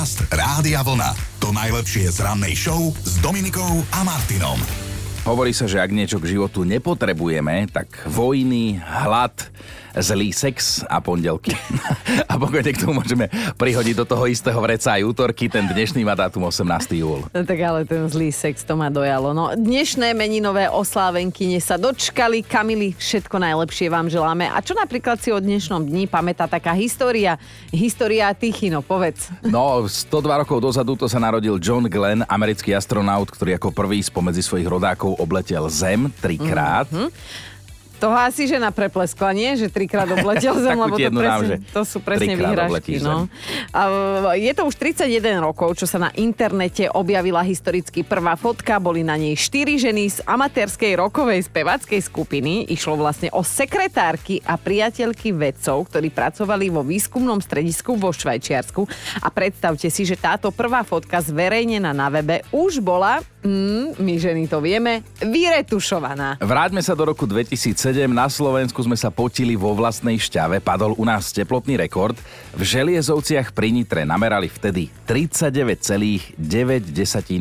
Podcast Rádia Vlna. To najlepšie z rannej show s Dominikou a Martinom. Hovorí sa, že ak niečo k životu nepotrebujeme, tak vojny, hlad, zlý sex a pondelky. a pokojne k tomu môžeme prihodiť do toho istého vreca aj útorky, ten dnešný má dátum 18. júl. No tak ale ten zlý sex to ma dojalo. No dnešné meninové oslávenky sa dočkali. Kamily, všetko najlepšie vám želáme. A čo napríklad si o dnešnom dni pamätá taká história? História Tychino, povedz. No, 102 rokov dozadu to sa narodil John Glenn, americký astronaut, ktorý ako prvý spomedzi svojich rodákov obletel Zem trikrát. Mm-hmm. To asi žena prepleskla, nie? Že trikrát obletel zem, lebo to, presne, to sú presne vyhražky. No. A je to už 31 rokov, čo sa na internete objavila historicky prvá fotka. Boli na nej štyri ženy z amatérskej rokovej spevackej skupiny. Išlo vlastne o sekretárky a priateľky vedcov, ktorí pracovali vo výskumnom stredisku vo Švajčiarsku. A predstavte si, že táto prvá fotka zverejnená na webe už bola, mm, my ženy to vieme, vyretušovaná. Vráťme sa do roku 2007 na Slovensku sme sa potili vo vlastnej šťave, padol u nás teplotný rekord. V Želiezovciach pri Nitre namerali vtedy 39,9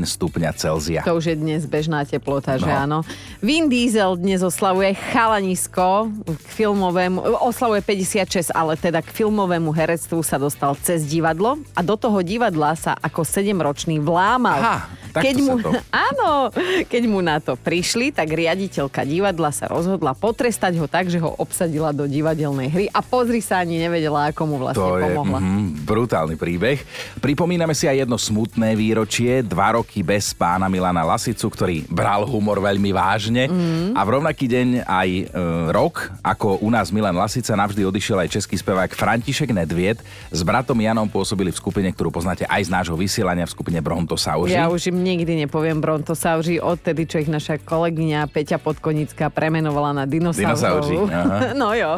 stupňa Celzia. To už je dnes bežná teplota, no. že áno. Vin Diesel dnes oslavuje chalanisko k filmovému, oslavuje 56, ale teda k filmovému herectvu sa dostal cez divadlo a do toho divadla sa ako 7-ročný vlámal. Aha, keď mu, to. Áno, keď mu na to prišli, tak riaditeľka divadla sa rozhodla potrestať ho tak, že ho obsadila do divadelnej hry a pozri sa ani nevedela, ako mu vlastne to pomohla. Je, mm, brutálny príbeh. Pripomíname si aj jedno smutné výročie, dva roky bez pána Milana Lasicu, ktorý bral humor veľmi vážne mm. a v rovnaký deň aj e, rok, ako u nás Milan Lasica, navždy odišiel aj český spevák František Nedviet. S bratom Janom pôsobili v skupine, ktorú poznáte aj z nášho vysielania v skupine Brontosauri. Ja už im nikdy nepoviem Brontosauri, odtedy, čo ich naša kolegyňa Peťa Podkonická premenovala na Dino dinosauri. no jo.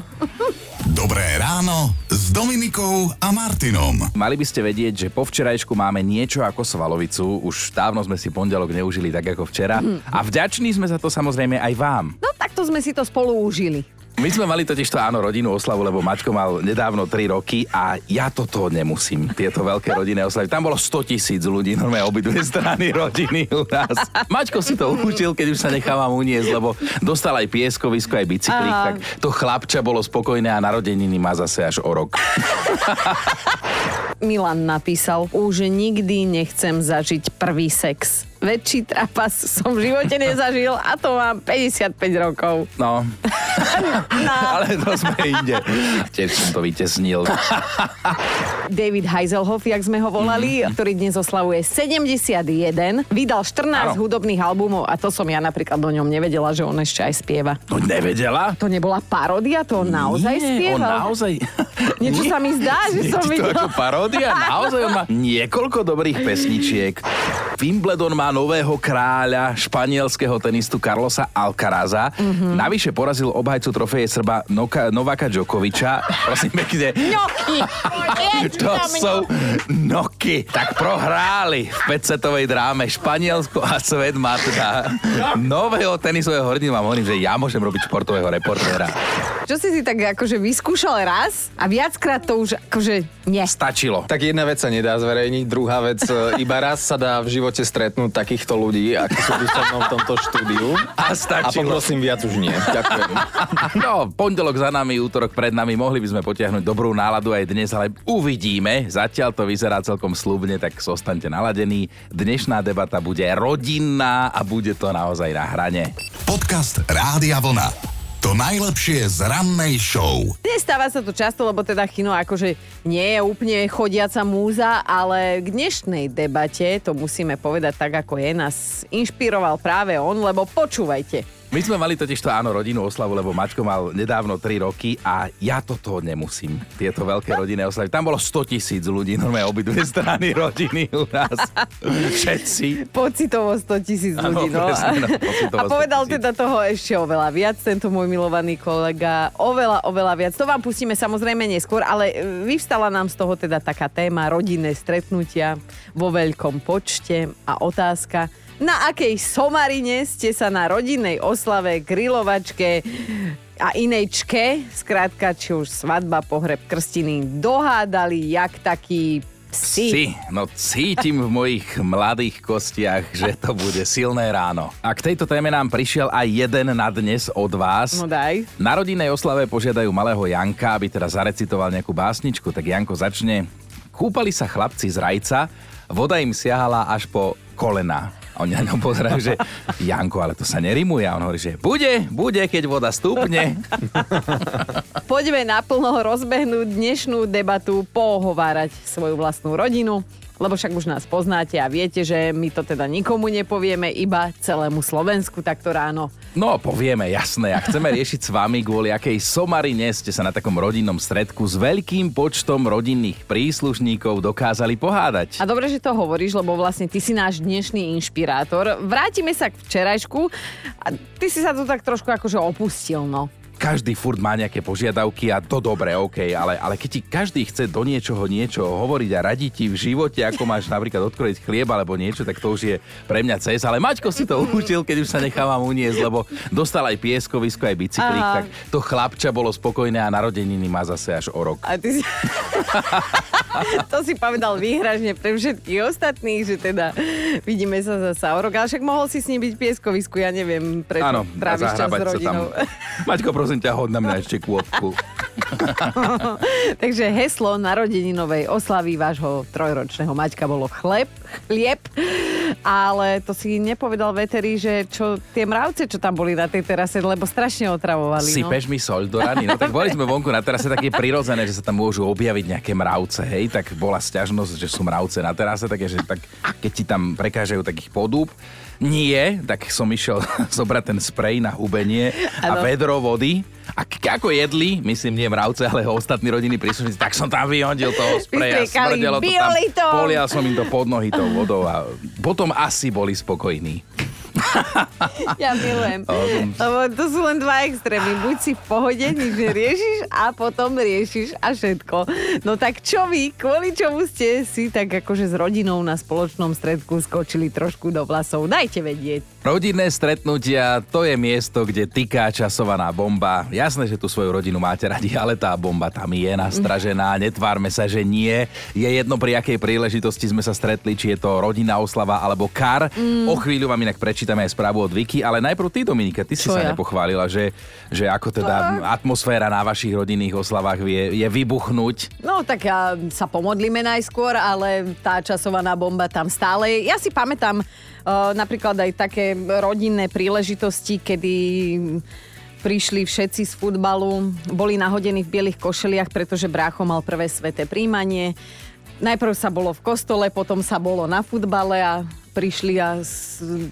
Dobré ráno s Dominikou a Martinom. Mali by ste vedieť, že po včerajšku máme niečo ako svalovicu. Už dávno sme si pondelok neužili tak ako včera. Mm. A vďační sme za to samozrejme aj vám. No takto sme si to spolu užili. My sme mali totiž to áno rodinnú oslavu, lebo Maťko mal nedávno 3 roky a ja toto nemusím, tieto veľké rodinné oslavy. Tam bolo 100 tisíc ľudí, normálne obidve strany rodiny u nás. Maťko si to učil, keď už sa nechávam uniesť, lebo dostal aj pieskovisko, aj bicyklík, tak to chlapča bolo spokojné a narodeniny má zase až o rok. Milan napísal, už nikdy nechcem zažiť prvý sex väčší trapas som v živote nezažil a to mám 55 rokov. No. Ale to sme inde. Tiež som to vytesnil. David Heiselhoff, jak sme ho volali, mm-hmm. ktorý dnes oslavuje 71, vydal 14 ano. hudobných albumov a to som ja napríklad do ňom nevedela, že on ešte aj spieva. To nevedela? To nebola paródia, to on Nie, naozaj spieval. On naozaj... Niečo Nie. sa mi zdá, že som videla. to ako paródia? Naozaj on má niekoľko dobrých pesničiek. Wimbledon má nového kráľa, španielského tenistu Carlosa Alcaraza. Mm-hmm. Navyše porazil obhajcu trofeje Srba Noka, Novaka Djokoviča. Prosím pekne. Noky! To sú noky. Tak prohráli v 5 dráme Španielsko a svet má teda nového tenisového hrdinu. Vám hovorím, že ja môžem robiť športového reportéra. Čo si si tak akože vyskúšal raz a viackrát to už akože nie. Stačilo. Tak jedna vec sa nedá zverejniť, druhá vec e, iba raz sa dá v živote stretnúť takýchto ľudí, akí sú tu so mnou v tomto štúdiu. A stačilo. A poprosím viac už nie. Ďakujem. No, pondelok za nami, útorok pred nami, mohli by sme potiahnuť dobrú náladu aj dnes, ale uvidíme. Zatiaľ to vyzerá celkom slúbne, tak zostaňte naladení. Dnešná debata bude rodinná a bude to naozaj na hrane. Podcast Rádia Vlna. To najlepšie z rannej show. Nestáva sa to často, lebo teda Chino akože nie je úplne chodiaca múza, ale k dnešnej debate, to musíme povedať tak, ako je, nás inšpiroval práve on, lebo počúvajte. My sme mali totiž to áno rodinnú oslavu, lebo Maťko mal nedávno 3 roky a ja toto nemusím. Tieto veľké rodinné oslavy. Tam bolo 100 tisíc ľudí, normálne obidve strany rodiny u nás. Všetci. Pocitovo 100 tisíc ľudí. No. Presne, no a povedal teda toho ešte oveľa viac, tento môj milovaný kolega. Oveľa, oveľa viac. To vám pustíme samozrejme neskôr, ale e, vyvstala nám z toho teda taká téma rodinné stretnutia vo veľkom počte a otázka, na akej somarine ste sa na rodinnej oslave, grilovačke a inejčke, skrátka či už svadba, pohreb, krstiny, dohádali, jak taký Psi. No cítim v mojich mladých kostiach, že to bude silné ráno. A k tejto téme nám prišiel aj jeden na dnes od vás. No daj. Na rodinnej oslave požiadajú malého Janka, aby teda zarecitoval nejakú básničku, tak Janko začne. Kúpali sa chlapci z rajca, voda im siahala až po kolena. A oni na ňom pozerajú, že Janko, ale to sa nerimuje. A on hovorí, že bude, bude, keď voda stúpne. Poďme naplno rozbehnúť dnešnú debatu, pohovárať svoju vlastnú rodinu lebo však už nás poznáte a viete, že my to teda nikomu nepovieme, iba celému Slovensku takto ráno. No, povieme, jasné. A chceme riešiť s vami, kvôli akej somarine ste sa na takom rodinnom stredku s veľkým počtom rodinných príslušníkov dokázali pohádať. A dobre, že to hovoríš, lebo vlastne ty si náš dnešný inšpirátor. Vrátime sa k včerajšku a ty si sa tu tak trošku akože opustil, no každý furt má nejaké požiadavky a to dobre, OK, ale, ale keď ti každý chce do niečoho niečo hovoriť a radiť ti v živote, ako máš napríklad odkrojiť chlieb alebo niečo, tak to už je pre mňa cez. Ale Maťko si to učil, keď už sa nechávam uniesť, lebo dostal aj pieskovisko, aj bicyklík, tak to chlapča bolo spokojné a narodeniny má zase až o rok. A ty si... to si povedal výhražne pre všetkých ostatných, že teda vidíme sa zase o rok. Ale však mohol si s ním byť pieskovisku, ja neviem, prečo Áno, tráviš čas s rodinou. Maťko, prosím ťa, hod na mňa ešte kôpku. Takže heslo narodeninovej oslavy vášho trojročného Maťka bolo chleb, chlieb, ale to si nepovedal veteri, že čo tie mravce, čo tam boli na tej terase, lebo strašne otravovali. Sypeš no? mi soľ do rany. No tak boli sme vonku na terase, tak je prirodzené, že sa tam môžu objaviť nejaké mravce, hej, tak bola sťažnosť, že sú mravce na terase, tak je, že tak, keď ti tam prekážajú takých podúb, nie, tak som išiel zobrať ten sprej na hubenie a vedro vody. A ako jedli, myslím nie mravce, ale ostatní rodiny príslušníci, tak som tam vyhodil toho spreja, smrdelo to tam, polial som im to pod nohy tou vodou a potom asi boli spokojní ja milujem. Lebo to sú len dva extrémy. Buď si v pohode, nič neriešiš a potom riešiš a všetko. No tak čo vy, kvôli čomu ste si tak akože s rodinou na spoločnom stredku skočili trošku do vlasov? Dajte vedieť. Rodinné stretnutia, to je miesto, kde tyká časovaná bomba. Jasné, že tú svoju rodinu máte radi, ale tá bomba tam je nastražená. Netvárme sa, že nie. Je jedno, pri akej príležitosti sme sa stretli, či je to rodinná oslava alebo kar. Mm. O chvíľu vám inak prečítame aj správu od Viki, ale najprv ty, Dominika, ty si Čo sa ja? nepochválila, že, že ako teda a... atmosféra na vašich rodinných oslavách vie, je vybuchnúť. No tak ja, sa pomodlíme najskôr, ale tá časovaná bomba tam stále. Ja si pamätám napríklad aj také rodinné príležitosti, kedy prišli všetci z futbalu, boli nahodení v bielých košeliach, pretože brácho mal prvé sveté príjmanie. Najprv sa bolo v kostole, potom sa bolo na futbale a prišli a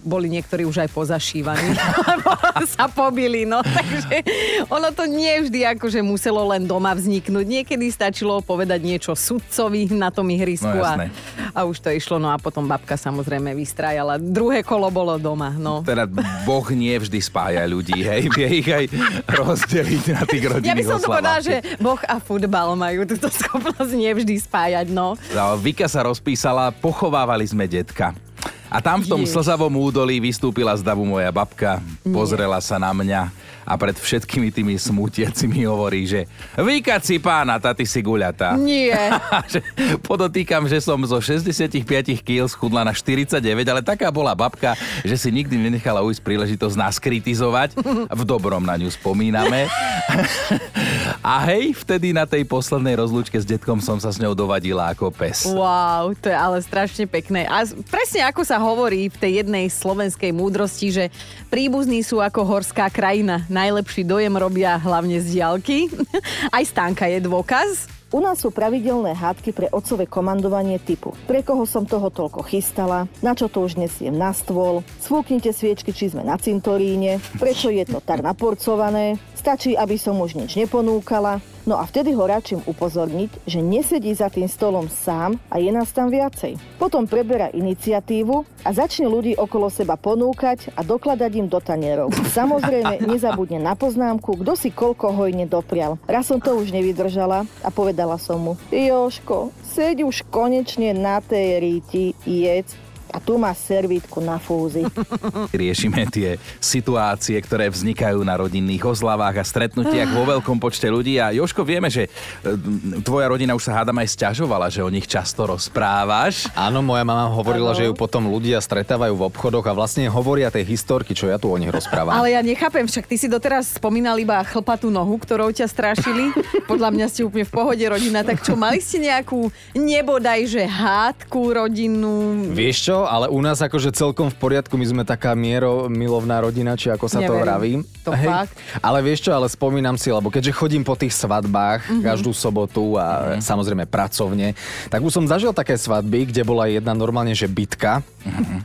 boli niektorí už aj pozašívaní, lebo sa pobili, no. Takže ono to nie vždy akože muselo len doma vzniknúť. Niekedy stačilo povedať niečo sudcovi na tom ihrisku no, a, a už to išlo. No a potom babka samozrejme vystrajala. Druhé kolo bolo doma, no. Teda Boh nie vždy spája ľudí, hej. Vie ich aj rozdeliť na tých rodinných Ja by som to povedala, že Boh a futbal majú túto schopnosť nevždy spájať, no. no Vika sa rozpísala, pochovávali sme detka. A tam v tom Jež. slzavom údolí vystúpila z davu moja babka, pozrela sa na mňa a pred všetkými tými smutiacimi hovorí, že vykať si pána, tá ty si guľatá. Nie. Podotýkam, že som zo 65 kg schudla na 49, ale taká bola babka, že si nikdy nenechala ujsť príležitosť nás kritizovať. V dobrom na ňu spomíname. A hej, vtedy na tej poslednej rozlúčke s detkom som sa s ňou dovadila ako pes. Wow, to je ale strašne pekné. A presne ako sa hovorí v tej jednej slovenskej múdrosti, že príbuzní sú ako horská krajina najlepší dojem robia hlavne z diálky. Aj stánka je dôkaz. U nás sú pravidelné hádky pre otcové komandovanie typu. Pre koho som toho toľko chystala, na čo to už nesiem na stôl, svúknite sviečky, či sme na cintoríne, prečo je to tak naporcované, stačí, aby som už nič neponúkala, No a vtedy ho radším upozorniť, že nesedí za tým stolom sám a je nás tam viacej. Potom preberá iniciatívu a začne ľudí okolo seba ponúkať a dokladať im do tanierov. Samozrejme, nezabudne na poznámku, kto si koľko hojne doprial. Raz som to už nevydržala a povedala som mu, Joško, seď už konečne na tej ríti, jedz A tu máš servítku na fúzi. Riešime tie situácie, ktoré vznikajú na rodinných oslavách a stretnutiach vo veľkom počte ľudí. A Joško, vieme, že e, tvoja rodina už sa hádam aj stiažovala, že o nich často rozprávaš. Áno, moja mama hovorila, ano. že ju potom ľudia stretávajú v obchodoch a vlastne hovoria tej historky, čo ja tu o nich rozprávam. Ale ja nechápem, však ty si doteraz spomínal iba chlpatú nohu, ktorou ťa strašili. Podľa mňa ste úplne v pohode rodina. Tak čo, mali ste nejakú nebodaj, že hádku rodinnú? Vieš čo, ale u nás akože celkom v poriadku, my sme taká miero milovná rodina, či ako sa Neverím. to vraví. To Hej. fakt. Ale vieš čo, ale spomínam si, lebo keďže chodím po tých svadbách mm-hmm. každú sobotu a mm-hmm. samozrejme pracovne, tak už som zažil také svadby, kde bola jedna normálne, že bitka. Mm-hmm.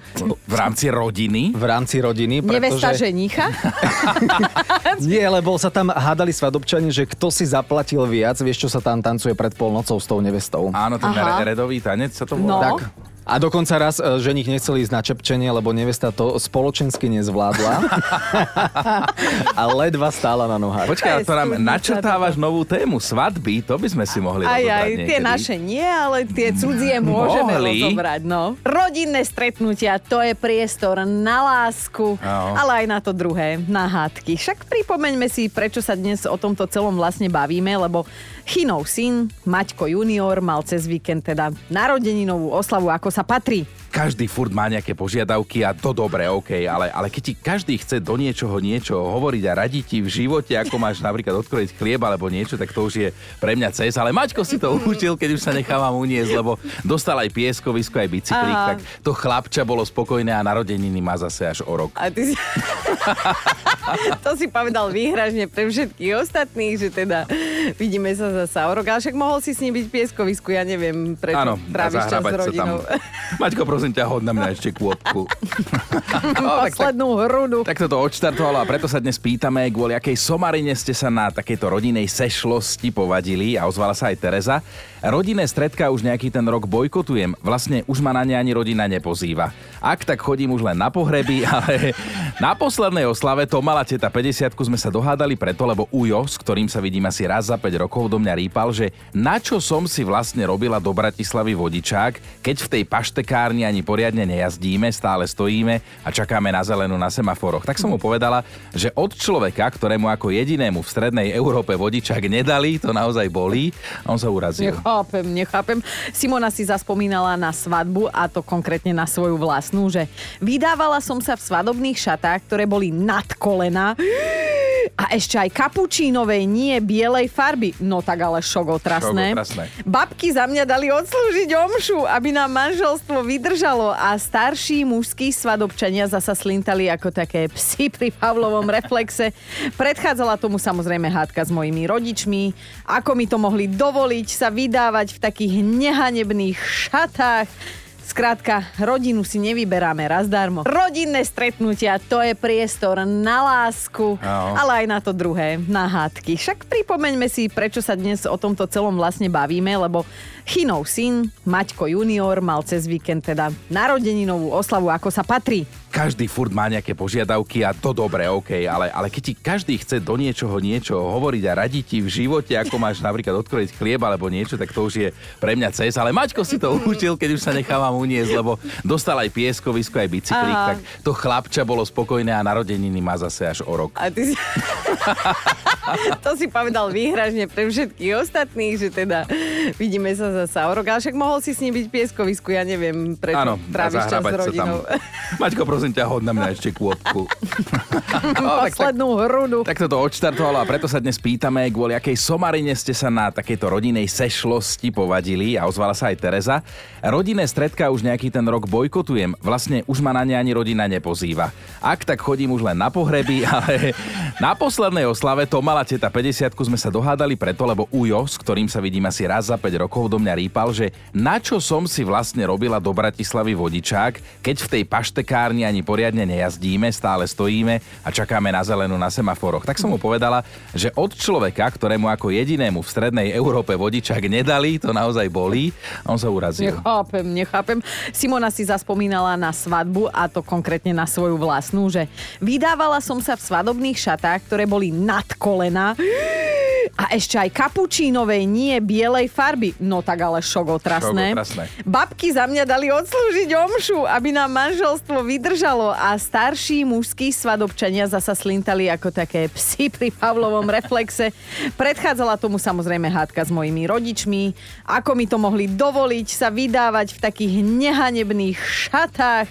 V rámci rodiny? V rámci rodiny. Nevesta pretože... ženicha? Nie, lebo sa tam hádali svadobčani, že kto si zaplatil viac, vieš, čo sa tam tancuje pred polnocou s tou nevestou. Áno, ten redový tanec sa to volá. No. Tak, a dokonca raz e, ženich nechceli ísť na čepčenie, lebo nevesta to spoločensky nezvládla. a ledva stála na nohách. Počkaj, to nám načrtávaš novú tému. Svadby, to by sme si mohli Aj, aj, tie naše nie, ale tie cudzie môžeme mohli. rozobrať. No. Rodinné stretnutia, to je priestor na lásku, no. ale aj na to druhé, na hádky. Však pripomeňme si, prečo sa dnes o tomto celom vlastne bavíme, lebo Chinov syn, Maťko junior, mal cez víkend teda narodeninovú oslavu, ako sa patrí každý furt má nejaké požiadavky a to dobre, OK, ale, ale keď ti každý chce do niečoho niečo hovoriť a radiť ti v živote, ako máš napríklad odkrojiť chlieb alebo niečo, tak to už je pre mňa cez. Ale Maťko si to učil, keď už sa nechávam uniesť, lebo dostal aj pieskovisko, aj bicyklík, tak to chlapča bolo spokojné a narodeniny má zase až o rok. A ty si... to si povedal výhražne pre všetkých ostatných, že teda vidíme sa zase o rok. Ale však mohol si s ním byť pieskovisku, ja neviem, prečo Áno, tráviš čas s rodinou. Maťko, prosím, prosím ťa, hod na mňa ešte kôpku. no, Poslednú tak, hrudu. Tak toto odštartovalo a preto sa dnes pýtame, kvôli akej somarine ste sa na takejto rodinej sešlosti povadili a ozvala sa aj Tereza. Rodinné stredka už nejaký ten rok bojkotujem. Vlastne už ma na ne ani rodina nepozýva. Ak tak chodím už len na pohreby, ale na poslednej oslave to mala teta 50 sme sa dohádali preto, lebo Ujo, s ktorým sa vidím asi raz za 5 rokov, do mňa rýpal, že na čo som si vlastne robila do Bratislavy vodičák, keď v tej paštekárni ani poriadne nejazdíme, stále stojíme a čakáme na zelenú na semaforoch. Tak som mu povedala, že od človeka, ktorému ako jedinému v strednej Európe vodičák nedali, to naozaj bolí, on sa urazil. Nechápem, nechápem. Simona si zaspomínala na svadbu a to konkrétne na svoju vlastnú, že vydávala som sa v svadobných šatách, ktoré boli nad kolena a ešte aj kapučínovej, nie bielej farby. No tak ale šok otrasné. Babky za mňa dali odslúžiť omšu, aby nám manželstvo vydržalo a starší mužskí svadobčania zasa slintali ako také psy pri Pavlovom reflexe. Predchádzala tomu samozrejme hádka s mojimi rodičmi, ako mi to mohli dovoliť sa vydávať v takých nehanebných šatách Skrátka, rodinu si nevyberáme raz darmo. Rodinné stretnutia, to je priestor na lásku, no. ale aj na to druhé, na hádky. Však pripomeňme si, prečo sa dnes o tomto celom vlastne bavíme, lebo Chinov syn, Maťko junior, mal cez víkend teda narodeninovú oslavu, ako sa patrí každý furt má nejaké požiadavky a to dobre, OK, ale, ale keď ti každý chce do niečoho niečo hovoriť a radiť ti v živote, ako máš napríklad odkrojiť chlieb alebo niečo, tak to už je pre mňa cez. Ale Maťko si to učil, keď už sa nechávam uniesť, lebo dostal aj pieskovisko, aj bicyklík, Aha. tak to chlapča bolo spokojné a narodeniny má zase až o rok. A ty si... to si povedal výhražne pre všetkých ostatných, že teda vidíme sa zase o rok. Ale však mohol si s ním byť pieskovisku, ja neviem, prečo Áno, tráviš čas s rodinou. Maťko, prosím, prosím ťa, hod na mňa ešte kôpku. no, Poslednú tak, hrudu. Tak toto odštartovalo a preto sa dnes pýtame, kvôli akej somarine ste sa na takejto rodinej sešlosti povadili a ozvala sa aj Tereza. Rodinné stredka už nejaký ten rok bojkotujem. Vlastne už ma na ne ani rodina nepozýva. Ak tak chodím už len na pohreby, ale na poslednej oslave to mala teta 50 sme sa dohádali preto, lebo Ujo, s ktorým sa vidím asi raz za 5 rokov, do mňa rýpal, že na čo som si vlastne robila do Bratislavy vodičák, keď v tej paštekárni ani ani poriadne nejazdíme, stále stojíme a čakáme na zelenú na semaforoch. Tak som mu povedala, že od človeka, ktorému ako jedinému v strednej Európe vodičák nedali, to naozaj bolí, on sa urazil. Nechápem, nechápem. Simona si zaspomínala na svadbu a to konkrétne na svoju vlastnú, že vydávala som sa v svadobných šatách, ktoré boli nad kolena A ešte aj kapučínovej, nie bielej farby. No tak ale šok otrasné. Šok otrasné. Babky za mňa dali odslúžiť omšu, aby nám manželstvo vydržalo a starší mužskí svadobčania zasa slintali ako také psy pri Pavlovom reflexe. Predchádzala tomu samozrejme hádka s mojimi rodičmi, ako mi to mohli dovoliť sa vydávať v takých nehanebných šatách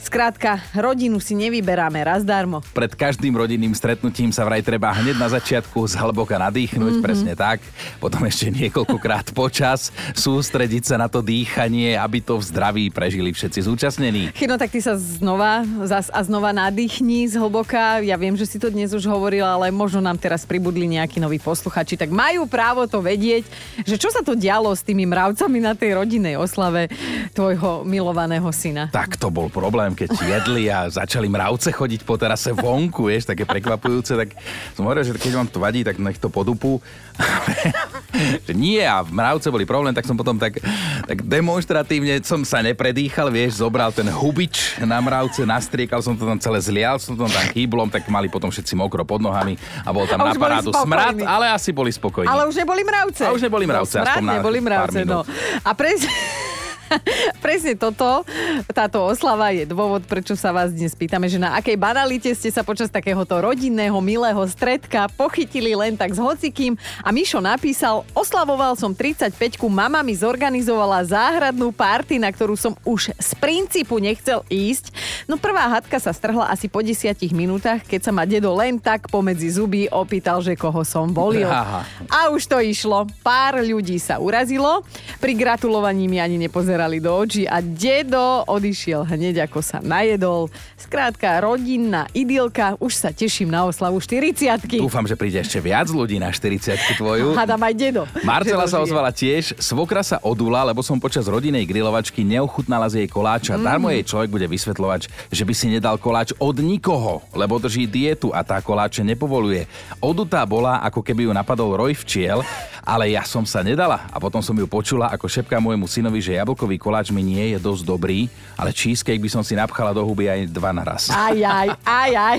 Skrátka, rodinu si nevyberáme raz darmo. Pred každým rodinným stretnutím sa vraj treba hneď na začiatku zhlboka nadýchnuť, mm-hmm. presne tak. Potom ešte niekoľkokrát počas sústrediť sa na to dýchanie, aby to v zdraví prežili všetci zúčastnení. Chino, tak ty sa znova zas a znova nadýchni zhlboka. Ja viem, že si to dnes už hovoril, ale možno nám teraz pribudli nejakí noví posluchači, tak majú právo to vedieť, že čo sa to dialo s tými mravcami na tej rodinnej oslave tvojho milovaného syna. Tak to bol problém problém, keď jedli a začali mravce chodiť po terase vonku, vieš, také prekvapujúce, tak som hovoril, že keď vám to vadí, tak nech to podupu. že nie a mravce boli problém, tak som potom tak, tak demonstratívne som sa nepredýchal, vieš, zobral ten hubič na mravce, nastriekal som to tam celé zlial, som to tam chýblom, tak mali potom všetci mokro pod nohami a bol tam a na parádu smrad, ale asi boli spokojní. Ale už neboli mravce. A už neboli mravce, no, aspoň neboli mravce, no. A pre... Presne toto, táto oslava je dôvod, prečo sa vás dnes pýtame, že na akej banalite ste sa počas takéhoto rodinného, milého stredka pochytili len tak s hocikým. A Mišo napísal, oslavoval som 35 mama mi zorganizovala záhradnú party, na ktorú som už z princípu nechcel ísť. No prvá hadka sa strhla asi po 10 minútach, keď sa ma dedo len tak pomedzi zuby opýtal, že koho som volil. Aha. A už to išlo. Pár ľudí sa urazilo. Pri gratulovaní mi ani nepozerali pozerali do očí a dedo odišiel hneď ako sa najedol. Skrátka, rodinná idylka, už sa teším na oslavu 40 Dúfam, že príde ešte viac ľudí na 40 tvoju. Hádam aj dedo. Marcela sa ozvala tiež, svokra sa odula, lebo som počas rodinej grilovačky neochutnala z jej koláča. Mm. Darmo jej človek bude vysvetľovať, že by si nedal koláč od nikoho, lebo drží dietu a tá koláče nepovoluje. Odutá bola, ako keby ju napadol roj včiel, ale ja som sa nedala a potom som ju počula, ako šepká môjmu synovi, že jablkový čokoládový koláč mi nie je dosť dobrý, ale cheesecake by som si napchala do huby aj dva naraz. Aj, aj, aj, aj.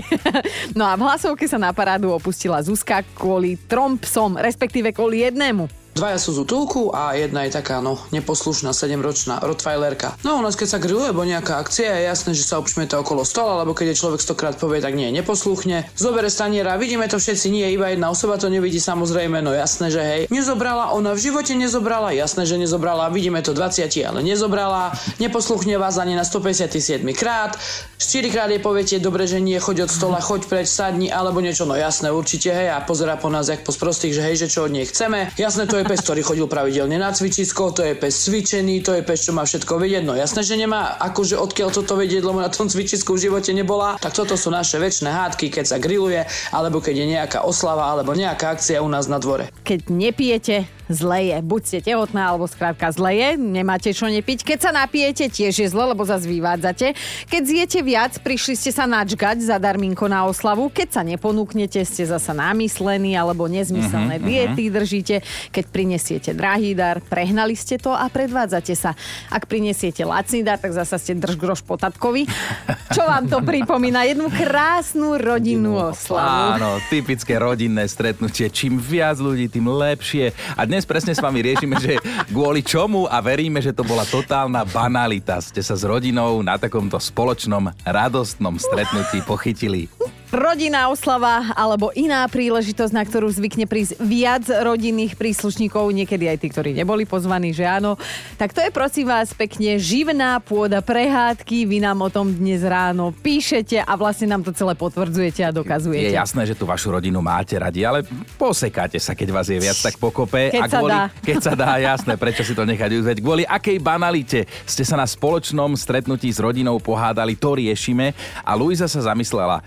No a v hlasovke sa na parádu opustila Zuzka kvôli trom psom, respektíve kvôli jednému. Dvaja sú z útulku a jedna je taká, no, neposlušná, 7-ročná Rottweilerka. No u nás keď sa grilluje, alebo nejaká akcia, je jasné, že sa obšmete okolo stola, lebo keď je človek stokrát povie, tak nie, neposluchne. Zobere staniera, vidíme to všetci, nie, iba jedna osoba to nevidí, samozrejme, no jasné, že hej. Nezobrala, ona v živote nezobrala, jasné, že nezobrala, vidíme to 20, ale nezobrala, neposluchne vás ani na 157 krát, 4 krát jej poviete, dobre, že nie, choď od stola, choď preč, sadni, alebo niečo, no jasné, určite, hej, a pozera po nás, jak po sprostých, že hej, že čo od nej chceme. Jasné, to je pes, ktorý chodil pravidelne na cvičisko, to je pes cvičený, to je pes, čo má všetko vedieť. No jasné, že nemá akože odkiaľ toto vedieť, lebo na tom cvičisku v živote nebola. Tak toto sú naše väčšie hádky, keď sa grilluje, alebo keď je nejaká oslava, alebo nejaká akcia u nás na dvore. Keď nepijete, zle je. Buď ste tehotná, alebo skrátka zle je, nemáte čo nepiť. Keď sa napijete, tiež je zle, lebo zase vyvádzate. Keď zjete viac, prišli ste sa načgať za darminko na oslavu. Keď sa neponúknete, ste zasa námyslení, alebo nezmyselné uh-huh, diety uh-huh. držíte. Keď prinesiete drahý dar, prehnali ste to a predvádzate sa. Ak prinesiete lacný dar, tak zasa ste drž groš potatkovi. Čo vám to pripomína? Jednu krásnu rodinnú oslavu. Áno, typické rodinné stretnutie. Čím viac ľudí, tým lepšie. A dnes dnes presne s vami riešime, že kvôli čomu a veríme, že to bola totálna banalita. Ste sa s rodinou na takomto spoločnom radostnom stretnutí pochytili rodinná oslava alebo iná príležitosť, na ktorú zvykne prísť viac rodinných príslušníkov, niekedy aj tí, ktorí neboli pozvaní, že áno. Tak to je prosím vás pekne živná pôda prehádky. Vy nám o tom dnes ráno píšete a vlastne nám to celé potvrdzujete a dokazujete. Je jasné, že tú vašu rodinu máte radi, ale posekáte sa, keď vás je viac tak pokope. Keď a kvôli, sa dá. Keď sa dá, jasné, prečo si to nechať uzveť. Kvôli akej banalite ste sa na spoločnom stretnutí s rodinou pohádali, to riešime. A Luisa sa zamyslela,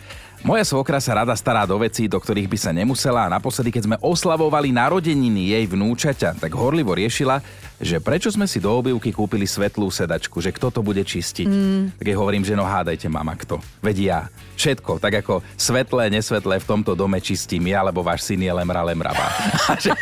moja svokra sa rada stará do vecí, do ktorých by sa nemusela a naposledy, keď sme oslavovali narodeniny jej vnúčaťa, tak horlivo riešila, že prečo sme si do obývky kúpili svetlú sedačku, že kto to bude čistiť. Mm. Tak jej hovorím, že no hádajte mama kto. Vedia všetko, tak ako svetlé, nesvetlé v tomto dome čistím ja, lebo váš syn je lemra lemrava. že,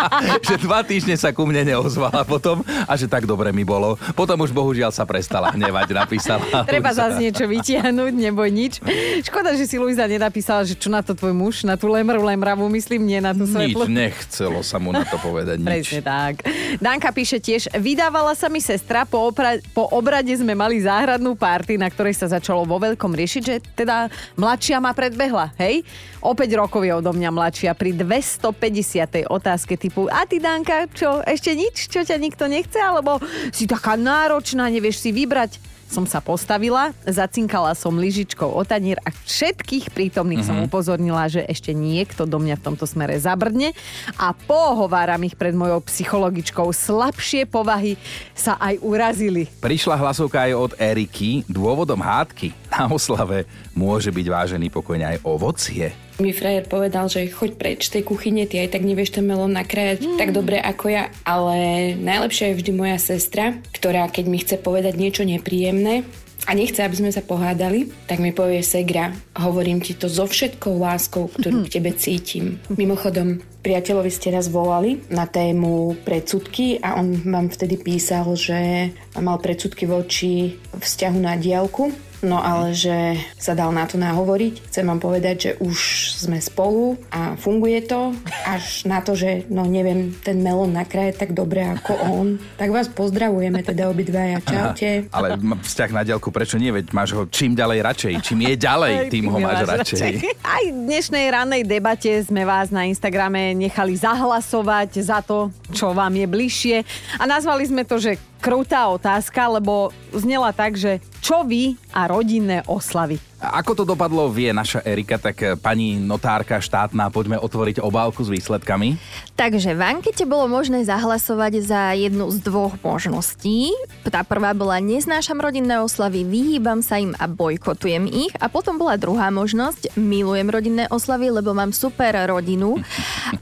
že dva týždne sa ku mne neozvala potom a že tak dobre mi bolo. Potom už bohužiaľ sa prestala hnevať, napísala. Treba zase niečo vytiahnuť, neboj nič. Škoda, že si Luisa nenapísala, že čo na to tvoj muž, na tú lemru lemravu, myslím, nie na tú svetlú. Nič, nechcelo sa mu na to povedať nič. Presne tak. Danka píše tiež, vydávala sa mi sestra, po, opra- po obrade sme mali záhradnú párty, na ktorej sa začalo vo veľkom riešiť, že teda mladšia ma predbehla, hej? O 5 rokov je odo mňa mladšia pri 250. otázke typu a ty Danka, čo, ešte nič? Čo ťa nikto nechce? Alebo si taká náročná, nevieš si vybrať? Som sa postavila, zacinkala som lyžičkou o tanier a všetkých prítomných uh-huh. som mhm. upozornila, že ešte niekto do mňa v tomto smere zabrdne a pohováram ich pred mojou psychologičkou. Slabšie povahy sa aj urazili. Prišla hlasovka aj od Eriky. Dôvodom hádky na oslave môže byť vážený pokojne aj ovocie mi frajer povedal, že choď preč z tej kuchyne, ty aj tak nevieš ten melón nakrájať mm. tak dobre ako ja, ale najlepšia je vždy moja sestra, ktorá keď mi chce povedať niečo nepríjemné, a nechce, aby sme sa pohádali, tak mi povie Segra, hovorím ti to so všetkou láskou, ktorú k tebe cítim. Mimochodom, priateľovi ste raz volali na tému predsudky a on vám vtedy písal, že mal predsudky voči vzťahu na diálku No ale že sa dal na to nahovoriť. Chcem vám povedať, že už sme spolu a funguje to. Až na to, že no neviem, ten melón nakraje tak dobre ako on. Tak vás pozdravujeme teda obidvaja. Čaute. Aha, ale vzťah na diaľku, prečo nie? Veď máš ho čím ďalej radšej. Čím je ďalej, tým ho máš radšej. Aj v dnešnej rannej debate sme vás na Instagrame nechali zahlasovať za to, čo vám je bližšie. A nazvali sme to, že krutá otázka, lebo znela tak, že čo vy a rodinné oslavy? Ako to dopadlo, vie naša Erika, tak eh, pani notárka štátna, poďme otvoriť obálku s výsledkami. Takže v ankete bolo možné zahlasovať za jednu z dvoch možností. Tá prvá bola neznášam rodinné oslavy, vyhýbam sa im a bojkotujem ich. A potom bola druhá možnosť, milujem rodinné oslavy, lebo mám super rodinu.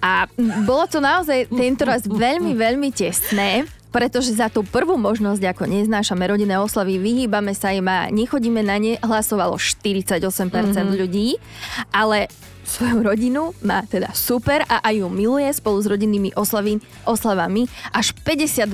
A bolo to naozaj tento raz veľmi, veľmi tesné pretože za tú prvú možnosť, ako neznášame rodinné oslavy, vyhýbame sa im a nechodíme na ne, hlasovalo 48% mm-hmm. ľudí, ale svoju rodinu, má teda super a aj ju miluje spolu s rodinnými oslavy, oslavami až 52%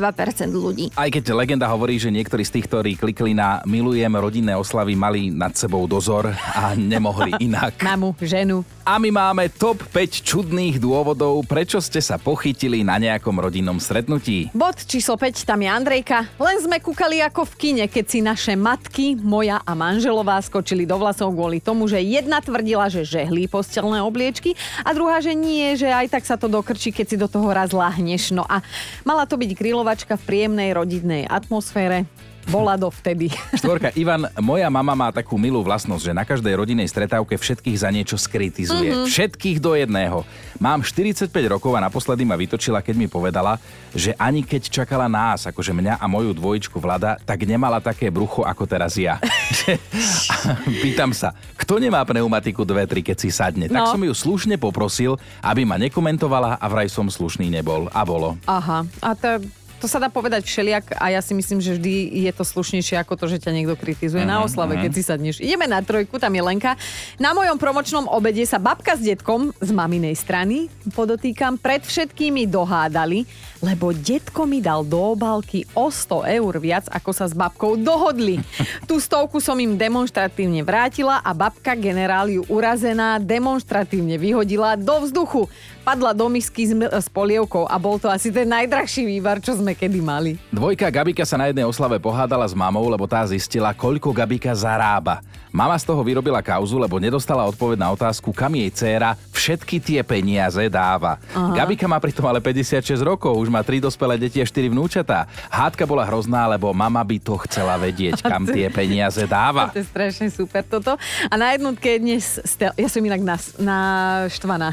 ľudí. Aj keď legenda hovorí, že niektorí z tých, ktorí klikli na milujem rodinné oslavy, mali nad sebou dozor a nemohli inak. Mamu, ženu. A my máme top 5 čudných dôvodov, prečo ste sa pochytili na nejakom rodinnom stretnutí. Bod číslo 5, tam je Andrejka. Len sme kúkali ako v kine, keď si naše matky, moja a manželová skočili do vlasov kvôli tomu, že jedna tvrdila, že žehlí post posteľné obliečky a druhá, že nie, že aj tak sa to dokrčí, keď si do toho raz lahneš. No a mala to byť grilovačka v príjemnej rodinnej atmosfére bola dovtedy. Štvorka, Ivan, moja mama má takú milú vlastnosť, že na každej rodinej stretávke všetkých za niečo skritizuje. Mm-hmm. Všetkých do jedného. Mám 45 rokov a naposledy ma vytočila, keď mi povedala, že ani keď čakala nás, akože mňa a moju dvojičku vlada, tak nemala také brucho ako teraz ja. Pýtam sa, kto nemá pneumatiku 2-3, keď si sadne? No. Tak som ju slušne poprosil, aby ma nekomentovala a vraj som slušný nebol. A bolo. Aha, a to to sa dá povedať všeliak a ja si myslím, že vždy je to slušnejšie ako to, že ťa niekto kritizuje uh-huh, na mhm, oslave, uh-huh. keď si sadneš. Ideme na trojku, tam je Lenka. Na mojom promočnom obede sa babka s detkom z maminej strany, podotýkam, pred všetkými dohádali, lebo detko mi dal do obálky o 100 eur viac, ako sa s babkou dohodli. Tú stovku som im demonstratívne vrátila a babka generál ju urazená demonstratívne vyhodila do vzduchu padla do misky s, s polievkou a bol to asi ten najdrahší vývar, čo sme kedy mali. Dvojka Gabika sa na jednej oslave pohádala s mamou, lebo tá zistila, koľko Gabika zarába. Mama z toho vyrobila kauzu, lebo nedostala odpoveď na otázku, kam jej dcéra všetky tie peniaze dáva. Aha. Gabika má pritom ale 56 rokov, už má 3 dospelé deti a 4 vnúčatá. Hádka bola hrozná, lebo mama by to chcela vedieť, kam tie peniaze dáva. To je strašne super toto. A na jednotke dnes, ja som inak naštvaná.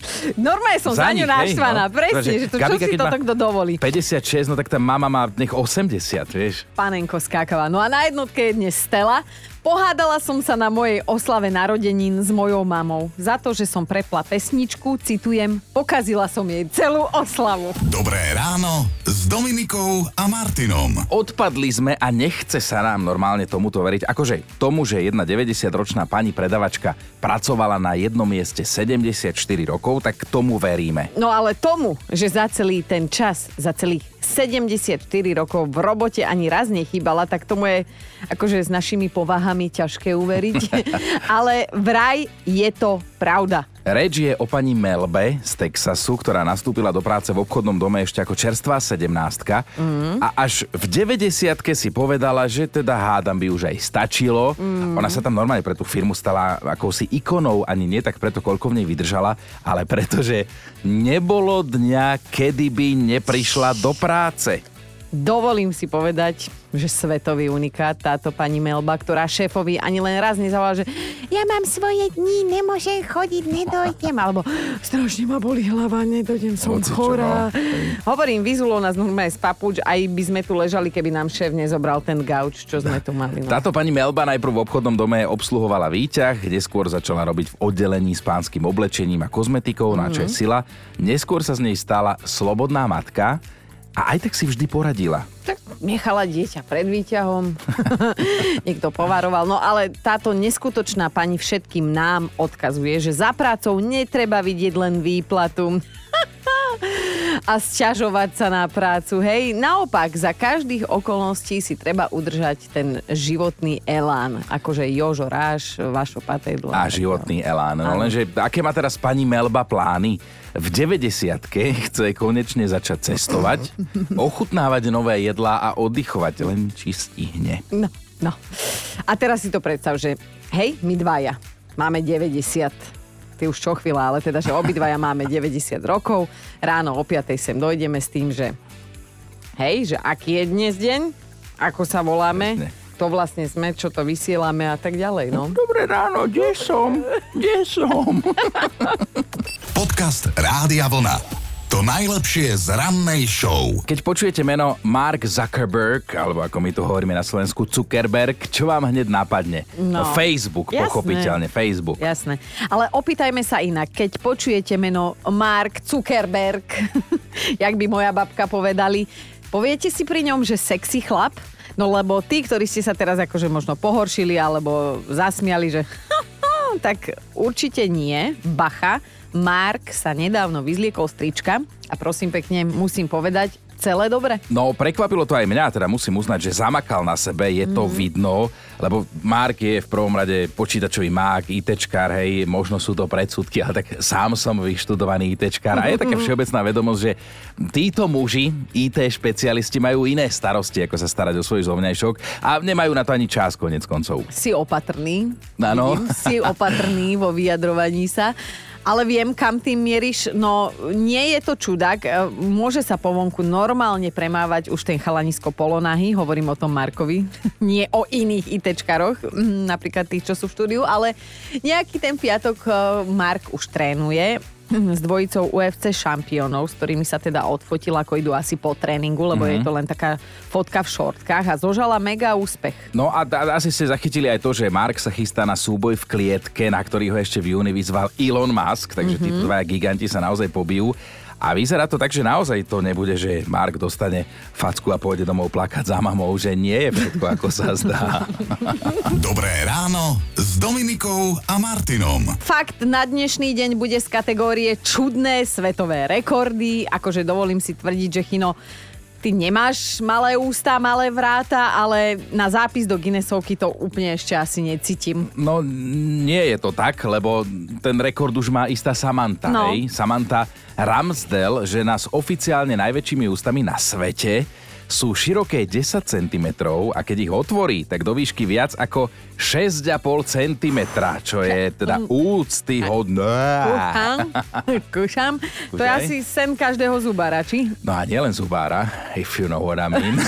Normálne som za, za ňu naštvaná, no. presne, že to, čo si toto kto dovolí. 56, no tak tá mama má nech 80, vieš. Panenko skákava. No a na jednotke je dnes Stella. Pohádala som sa na mojej oslave narodenín s mojou mamou. Za to, že som prepla pesničku, citujem, pokazila som jej celú oslavu. Dobré ráno s Dominikou a Martinom. Odpadli sme a nechce sa nám normálne tomuto veriť. Akože tomu, že jedna 90-ročná pani predavačka pracovala na jednom mieste 74 rokov, tak tomu veríme. No ale tomu, že za celý ten čas, za celých 74 rokov v robote ani raz nechýbala, tak tomu je akože s našimi povahami ťažké uveriť. Ale vraj je to pravda. Reč je o pani Melbe z Texasu, ktorá nastúpila do práce v obchodnom dome ešte ako čerstvá sedemnástka mm. a až v 90 si povedala, že teda hádam by už aj stačilo. Mm. Ona sa tam normálne pre tú firmu stala akousi ikonou, ani nie tak preto, koľko v nej vydržala, ale pretože nebolo dňa, kedy by neprišla do práce. Dovolím si povedať, že svetový unikát táto pani Melba, ktorá šéfovi ani len raz nezavolala, že ja mám svoje dni, nemôžem chodiť, nedojdem, alebo strašne ma boli hlava, nedojdem, som Hoci chorá. Hovorím, vyzulo nás normálne z papuč, aj by sme tu ležali, keby nám šéf nezobral ten gauč, čo sme tu mali. No. Táto pani Melba najprv v obchodnom dome obsluhovala výťah, kde skôr začala robiť v oddelení s pánskym oblečením a kozmetikou, mm-hmm. na čo je mhm. sila. Neskôr sa z nej stala slobodná matka, a aj tak si vždy poradila. Tak nechala dieťa pred výťahom, niekto povaroval. No ale táto neskutočná pani všetkým nám odkazuje, že za prácou netreba vidieť len výplatu a sťažovať sa na prácu. Hej, naopak, za každých okolností si treba udržať ten životný elán. Akože Jožo Ráš, Vašo Patejdlo. A životný elán. No lenže, aké má teraz pani Melba plány? v 90 chce konečne začať cestovať, ochutnávať nové jedlá a oddychovať, len či stihne. No, no. A teraz si to predstav, že hej, my dvaja máme 90 ty už čo chvíľa, ale teda, že obidvaja máme 90 rokov, ráno o 5 sem dojdeme s tým, že hej, že aký je dnes deň, ako sa voláme, to vlastne sme, čo to vysielame a tak ďalej, no. Dobré ráno, kde som? Kde som? Podcast Rádia Vlna. To najlepšie z rannej show. Keď počujete meno Mark Zuckerberg, alebo ako my tu hovoríme na Slovensku Zuckerberg, čo vám hneď napadne? No, Facebook, jasné, pochopiteľne, Facebook. Jasné. Ale opýtajme sa inak. Keď počujete meno Mark Zuckerberg, jak by moja babka povedali, poviete si pri ňom, že sexy chlap? No lebo tí, ktorí ste sa teraz akože možno pohoršili alebo zasmiali, že tak určite nie. Bacha, Mark sa nedávno vyzliekol strička a prosím pekne, musím povedať, celé dobre? No, prekvapilo to aj mňa, teda musím uznať, že zamakal na sebe, je to mm. vidno, lebo Mark je v prvom rade počítačový mák, ITčkár, hej, možno sú to predsudky, ale tak sám som vyštudovaný ITčkár a je taká všeobecná vedomosť, že títo muži, IT špecialisti majú iné starosti, ako sa starať o svoj zovňajšok a nemajú na to ani čas konec koncov. Si opatrný. Áno. Si opatrný vo vyjadrovaní sa ale viem, kam tým mieriš. No, nie je to čudák. E, môže sa po vonku normálne premávať už ten chalanisko polonahy, hovorím o tom Markovi, nie o iných ITčkaroch, napríklad tých, čo sú v štúdiu, ale nejaký ten piatok e, Mark už trénuje s dvojicou UFC šampiónov, s ktorými sa teda odfotil, ako idú asi po tréningu, lebo mm-hmm. je mhm. to len taká fotka v šortkách a zožala mega úspech. No a, a asi ste zachytili aj to, že Mark sa chystá na súboj v klietke, na ktorý ho ešte v júni vyzval Elon Musk, takže mm-hmm. títo dvaja giganti sa naozaj pobijú. A vyzerá to tak, že naozaj to nebude, že Mark dostane facku a pôjde domov plakať za mamou, že nie je všetko, ako sa zdá. Dobré ráno s Dominikou a Martinom. Fakt na dnešný deň bude z kategórie čudné svetové rekordy. Akože dovolím si tvrdiť, že Chino ty nemáš malé ústa, malé vráta, ale na zápis do Guinnessovky to úplne ešte asi necítim. No nie je to tak, lebo ten rekord už má istá Samantha, no. hej? Samantha Ramsdell, že nás oficiálne najväčšími ústami na svete sú široké 10 cm a keď ich otvorí, tak do výšky viac ako 6,5 cm, čo je teda úcty hodné. Kúšam, kúšam. To je asi sen každého zubára, či? No a nielen zubára, if you know what I mean.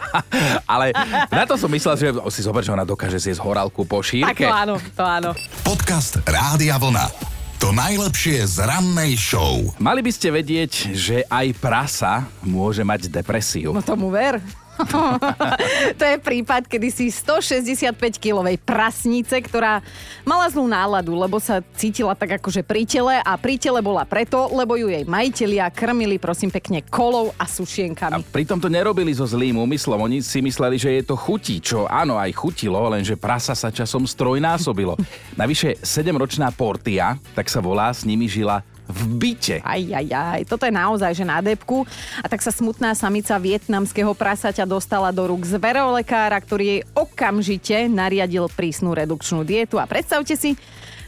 Ale na to som myslel, že si zober, že ona dokáže zjesť horálku po šírke. Tak to áno, to áno. Podcast Rádia Vlna. To najlepšie z rannej show. Mali by ste vedieť, že aj prasa môže mať depresiu. No tomu ver. to je prípad, kedy si 165-kilovej prasnice, ktorá mala zlú náladu, lebo sa cítila tak akože pri tele a pri tele bola preto, lebo ju jej majitelia krmili prosím pekne kolou a sušienkami. A pritom to nerobili so zlým úmyslom. Oni si mysleli, že je to chutí, čo áno, aj chutilo, lenže prasa sa časom strojnásobilo. Navyše 7-ročná Portia, tak sa volá, s nimi žila v byte. Aj, aj, aj. Toto je naozaj, že na depku. A tak sa smutná samica vietnamského prasaťa dostala do rúk zverolekára, ktorý jej okamžite nariadil prísnu redukčnú dietu. A predstavte si,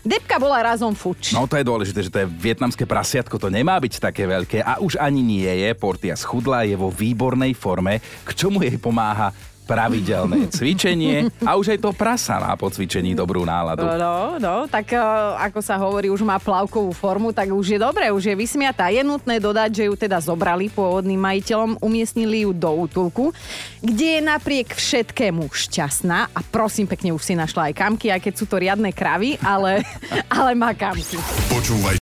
Depka bola razom fuč. No to je dôležité, že to je vietnamské prasiatko, to nemá byť také veľké a už ani nie je. Portia schudla, je vo výbornej forme, k čomu jej pomáha pravidelné cvičenie a už aj to prasa má po cvičení dobrú náladu. No, no, tak uh, ako sa hovorí, už má plavkovú formu, tak už je dobré, už je vysmiatá. Je nutné dodať, že ju teda zobrali pôvodným majiteľom, umiestnili ju do útulku, kde je napriek všetkému šťastná a prosím pekne už si našla aj kamky, aj keď sú to riadne kravy, ale, ale má kamky. Počúvaj